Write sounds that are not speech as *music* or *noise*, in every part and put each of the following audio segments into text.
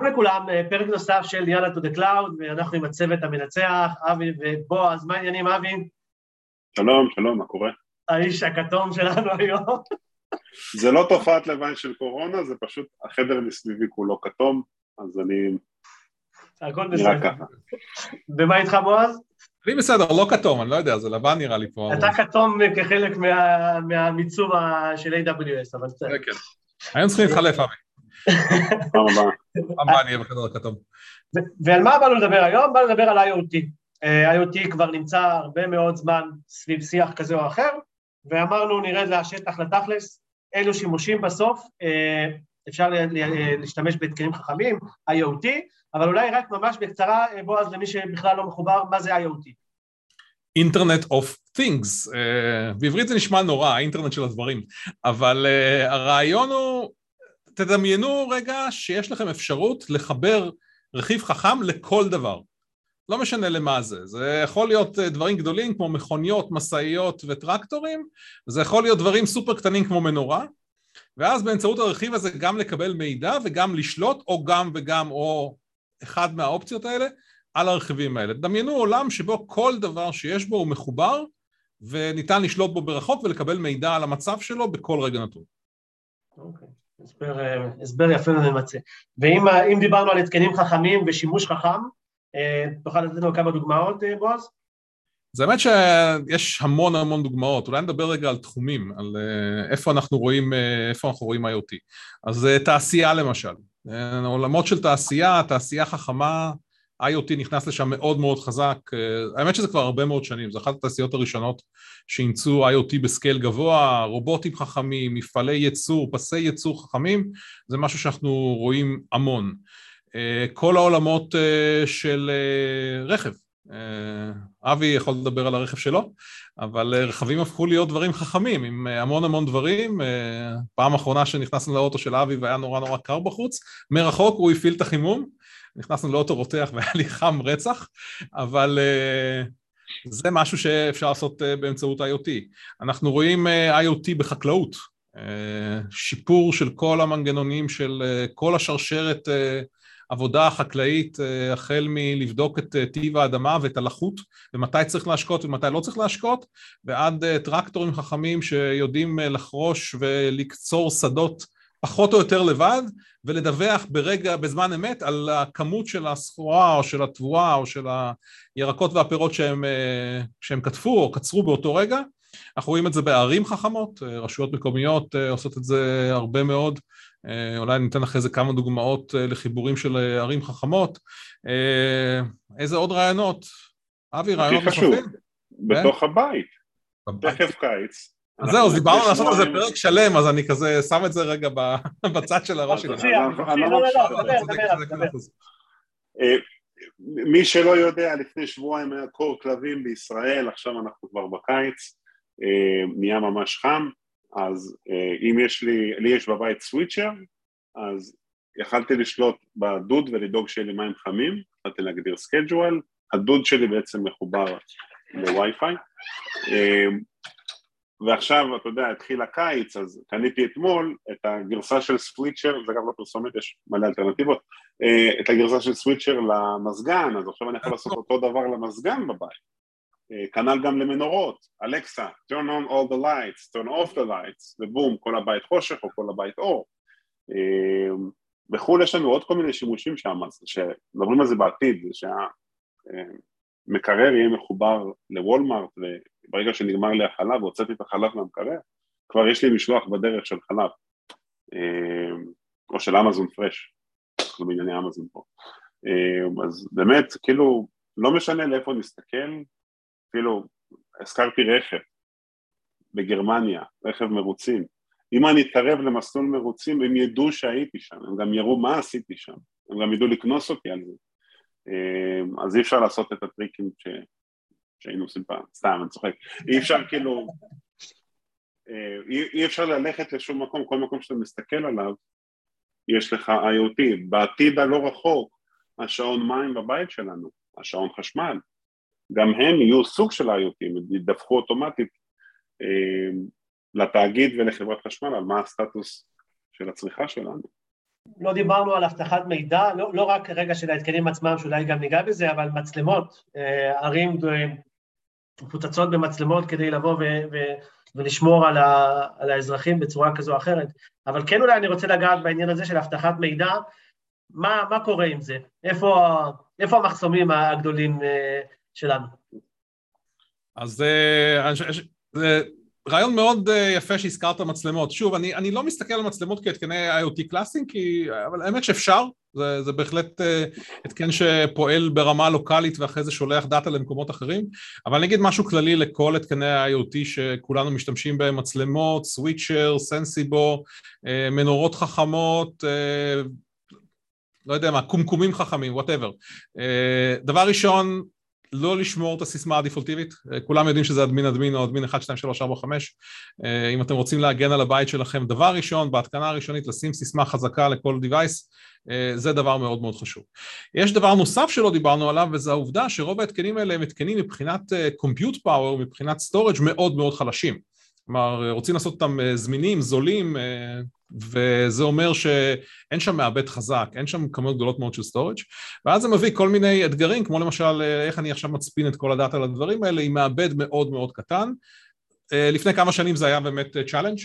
שלום לכולם, פרק נוסף של יאללה to the cloud, ואנחנו עם הצוות המנצח, אבי ובועז, מה העניינים אבי? שלום, שלום, מה קורה? האיש הכתום שלנו *laughs* היום. זה לא תופעת לוואי של קורונה, זה פשוט החדר מסביבי כולו כתום, אז אני הכל נראה בסדר. ככה. ומה איתך בועז? אני בסדר, לא כתום, אני לא יודע, זה לבן נראה לי פה. אתה כתום כחלק מה- מהמיצוב של AWS, אבל בסדר. כן, כן. היום צריכים להתחלף, אבי. פעם הבאה. פעם הבאה נהיה בחדר הכתום. ו- ועל מה באנו לדבר היום? באנו לדבר על IoT. אה, IoT כבר נמצא הרבה מאוד זמן סביב שיח כזה או אחר, ואמרנו נרד לשטח לתכלס, אילו שימושים בסוף, אה, אפשר להשתמש בהתקנים חכמים, IoT, אבל אולי רק ממש בקצרה, אה, בועז, למי שבכלל לא מחובר, מה זה IoT? אינטרנט אוף things, uh, בעברית זה נשמע נורא, האינטרנט של הדברים, אבל uh, הרעיון הוא, תדמיינו רגע שיש לכם אפשרות לחבר רכיב חכם לכל דבר. לא משנה למה זה, זה יכול להיות אה, דברים גדולים כמו מכוניות, משאיות וטרקטורים, זה יכול להיות דברים סופר קטנים כמו מנורה, ואז באמצעות הרכיב הזה גם לקבל מידע וגם לשלוט, או גם וגם או אחד מהאופציות האלה, על הרכיבים האלה. דמיינו עולם שבו כל דבר שיש בו הוא מחובר וניתן לשלוט בו ברחוק ולקבל מידע על המצב שלו בכל רגע נתון. אוקיי, הסבר, אה, הסבר יפה וממצה. ואם דיברנו על התקנים חכמים ושימוש חכם, אה, תוכל לתת לנו כמה דוגמאות, אה, בועז? זה האמת שיש המון המון דוגמאות, אולי נדבר רגע על תחומים, על איפה אנחנו רואים, איפה אנחנו רואים IoT. אז תעשייה למשל, עולמות של תעשייה, תעשייה חכמה, IoT נכנס לשם מאוד מאוד חזק, אה, האמת שזה כבר הרבה מאוד שנים, זו אחת התעשיות הראשונות שאימצו IoT בסקייל גבוה, רובוטים חכמים, מפעלי ייצור, פסי ייצור חכמים, זה משהו שאנחנו רואים המון. אה, כל העולמות אה, של רכב, אבי יכול לדבר על הרכב שלו, אבל רכבים הפכו להיות דברים חכמים עם המון המון דברים. פעם אחרונה שנכנסנו לאוטו של אבי והיה נורא נורא קר בחוץ, מרחוק הוא הפעיל את החימום, נכנסנו לאוטו רותח והיה לי חם רצח, אבל אה, זה משהו שאפשר לעשות אה, באמצעות IoT. אנחנו רואים אה, IoT בחקלאות, שיפור של כל המנגנונים של כל השרשרת עבודה חקלאית, אה, החל מלבדוק את טיב האדמה ואת הלחות, ומתי צריך להשקות ומתי לא צריך להשקות, ועד טרקטורים חכמים שיודעים לחרוש ולקצור שדות פחות או יותר לבד, ולדווח ברגע, בזמן אמת, על הכמות של הסחורה או של התבואה או של הירקות והפירות שהם, אה, שהם כתפו או קצרו באותו רגע. אנחנו רואים את זה בערים חכמות, אה, רשויות מקומיות אה, עושות את זה הרבה מאוד. אולי ניתן אחרי זה כמה דוגמאות לחיבורים של ערים חכמות. איזה עוד רעיונות? אבי, רעיונות הכי חשוב, נוספים? בתוך הבית. תכף קיץ. אז זהו, אז דיברנו לעשות על זה פרק שלם, אז אני כזה שם את זה רגע ב- *laughs* בצד של הראש שלי. אה, מי שלא יודע, לפני שבועיים היה קור כלבים בישראל, עכשיו אנחנו כבר בקיץ, אה, נהיה ממש חם, אז אה, אם יש לי, לי יש בבית switcher, אז יכלתי לשלוט בדוד ולדאוג שיהיה לי מים חמים, יכלתי להגדיר schedule, הדוד שלי בעצם מחובר לווי-פיי, ועכשיו, אתה יודע, התחיל הקיץ, אז קניתי אתמול את הגרסה של סוויצ'ר, זה גם לא פרסומת, יש מלא אלטרנטיבות, אה, את הגרסה של סוויצ'ר למזגן, אז עכשיו אני יכול לעשות אותו דבר למזגן בבית. אה, כנ"ל גם למנורות, אלכסה, turn on all the lights, turn off the lights, ובום, כל הבית חושך או כל הבית אור. אה, בחו"ל יש לנו עוד כל מיני שימושים שם, שמדברים על זה בעתיד, שהמקרר יהיה מחובר לוולמארט, וברגע שנגמר לי החלב והוצאתי את החלב מהמקרר, כבר יש לי משלוח בדרך של חלב, אה, או של אמזון פרש, אנחנו בענייני אמזון פה. אה, אז באמת, כאילו, לא משנה לאיפה נסתכל, אפילו הזכרתי רכב בגרמניה, רכב מרוצים. אם אני אתקרב למסלול מרוצים, הם ידעו שהייתי שם, הם גם יראו מה עשיתי שם, הם גם ידעו לקנוס אותי על זה. אה, אז אי אפשר לעשות את הטריקים ש... שהיינו עושים פעם, סתם, אני צוחק. אי אפשר כאילו, אה, אי, אי אפשר ללכת לשום מקום, כל מקום שאתה מסתכל עליו, יש לך IoT. בעתיד הלא רחוק, השעון מים בבית שלנו, השעון חשמל, גם הם יהיו סוג של IoT, ידווחו אוטומטית אה, לתאגיד ולחברת חשמל על מה הסטטוס של הצריכה שלנו. לא דיברנו על אבטחת מידע, לא, לא רק רגע של ההתקנים עצמם, שאולי גם ניגע בזה, אבל מצלמות, אה, ערים מפוצצות במצלמות כדי לבוא ו- ו- ולשמור על, ה- על האזרחים בצורה כזו או אחרת. אבל כן אולי אני רוצה לגעת בעניין הזה של אבטחת מידע, מה, מה קורה עם זה? איפה, איפה המחסומים הגדולים אה, שלנו? אז זה רעיון מאוד יפה שהזכרת מצלמות. שוב, אני, אני לא מסתכל על מצלמות כהתקני IoT קלאסיים, כי... אבל האמת שאפשר, זה, זה בהחלט התקן שפועל ברמה לוקאלית ואחרי זה שולח דאטה למקומות אחרים, אבל אני אגיד משהו כללי לכל התקני ה-IoT שכולנו משתמשים בהם, מצלמות, סוויצ'ר, סנסיבו, מנורות חכמות, לא יודע מה, קומקומים חכמים, וואטאבר. דבר ראשון, לא לשמור את הסיסמה הדפולטיבית, כולם יודעים שזה אדמין אדמין או אדמין 1, 2, 3, 4, 5 אם אתם רוצים להגן על הבית שלכם, דבר ראשון, בהתקנה הראשונית לשים סיסמה חזקה לכל device זה דבר מאוד מאוד חשוב. יש דבר נוסף שלא דיברנו עליו וזה העובדה שרוב ההתקנים האלה הם התקנים מבחינת compute power, מבחינת storage מאוד מאוד חלשים כלומר רוצים לעשות אותם זמינים, זולים וזה אומר שאין שם מעבד חזק, אין שם כמויות גדולות מאוד של storage ואז זה מביא כל מיני אתגרים, כמו למשל איך אני עכשיו מצפין את כל ה data לדברים האלה עם מעבד מאוד מאוד קטן לפני כמה שנים זה היה באמת challenge,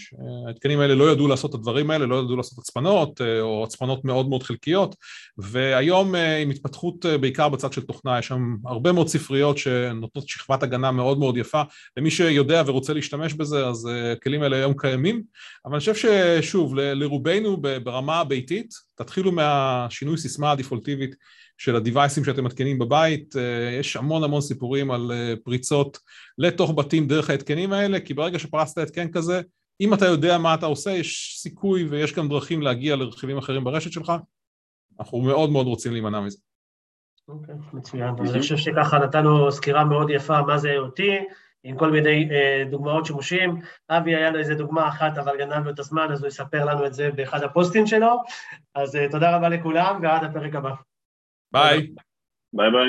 ההתקנים האלה לא ידעו לעשות את הדברים האלה, לא ידעו לעשות הצפנות או הצפנות מאוד מאוד חלקיות. והיום עם התפתחות בעיקר בצד של תוכנה, יש שם הרבה מאוד ספריות שנותנות שכבת הגנה מאוד מאוד יפה. למי שיודע ורוצה להשתמש בזה אז הכלים האלה היום קיימים. אבל אני חושב ששוב לרובנו ברמה הביתית תתחילו מהשינוי סיסמה הדפולטיבית של הדיווייסים שאתם מתקנים בבית, יש המון המון סיפורים על פריצות לתוך בתים דרך ההתקנים האלה, כי ברגע שפרסת התקן כזה, אם אתה יודע מה אתה עושה, יש סיכוי ויש גם דרכים להגיע לרכיבים אחרים ברשת שלך, אנחנו מאוד מאוד רוצים להימנע מזה. אוקיי, מצוין. אז אני חושב שככה נתנו סקירה מאוד יפה מה זה IoT, עם כל מיני דוגמאות שימושים. אבי היה לו איזה דוגמה אחת, אבל גנבנו את הזמן, אז הוא יספר לנו את זה באחד הפוסטים שלו. אז תודה רבה לכולם, ועד הפרק הבא. Bye. Bye bye.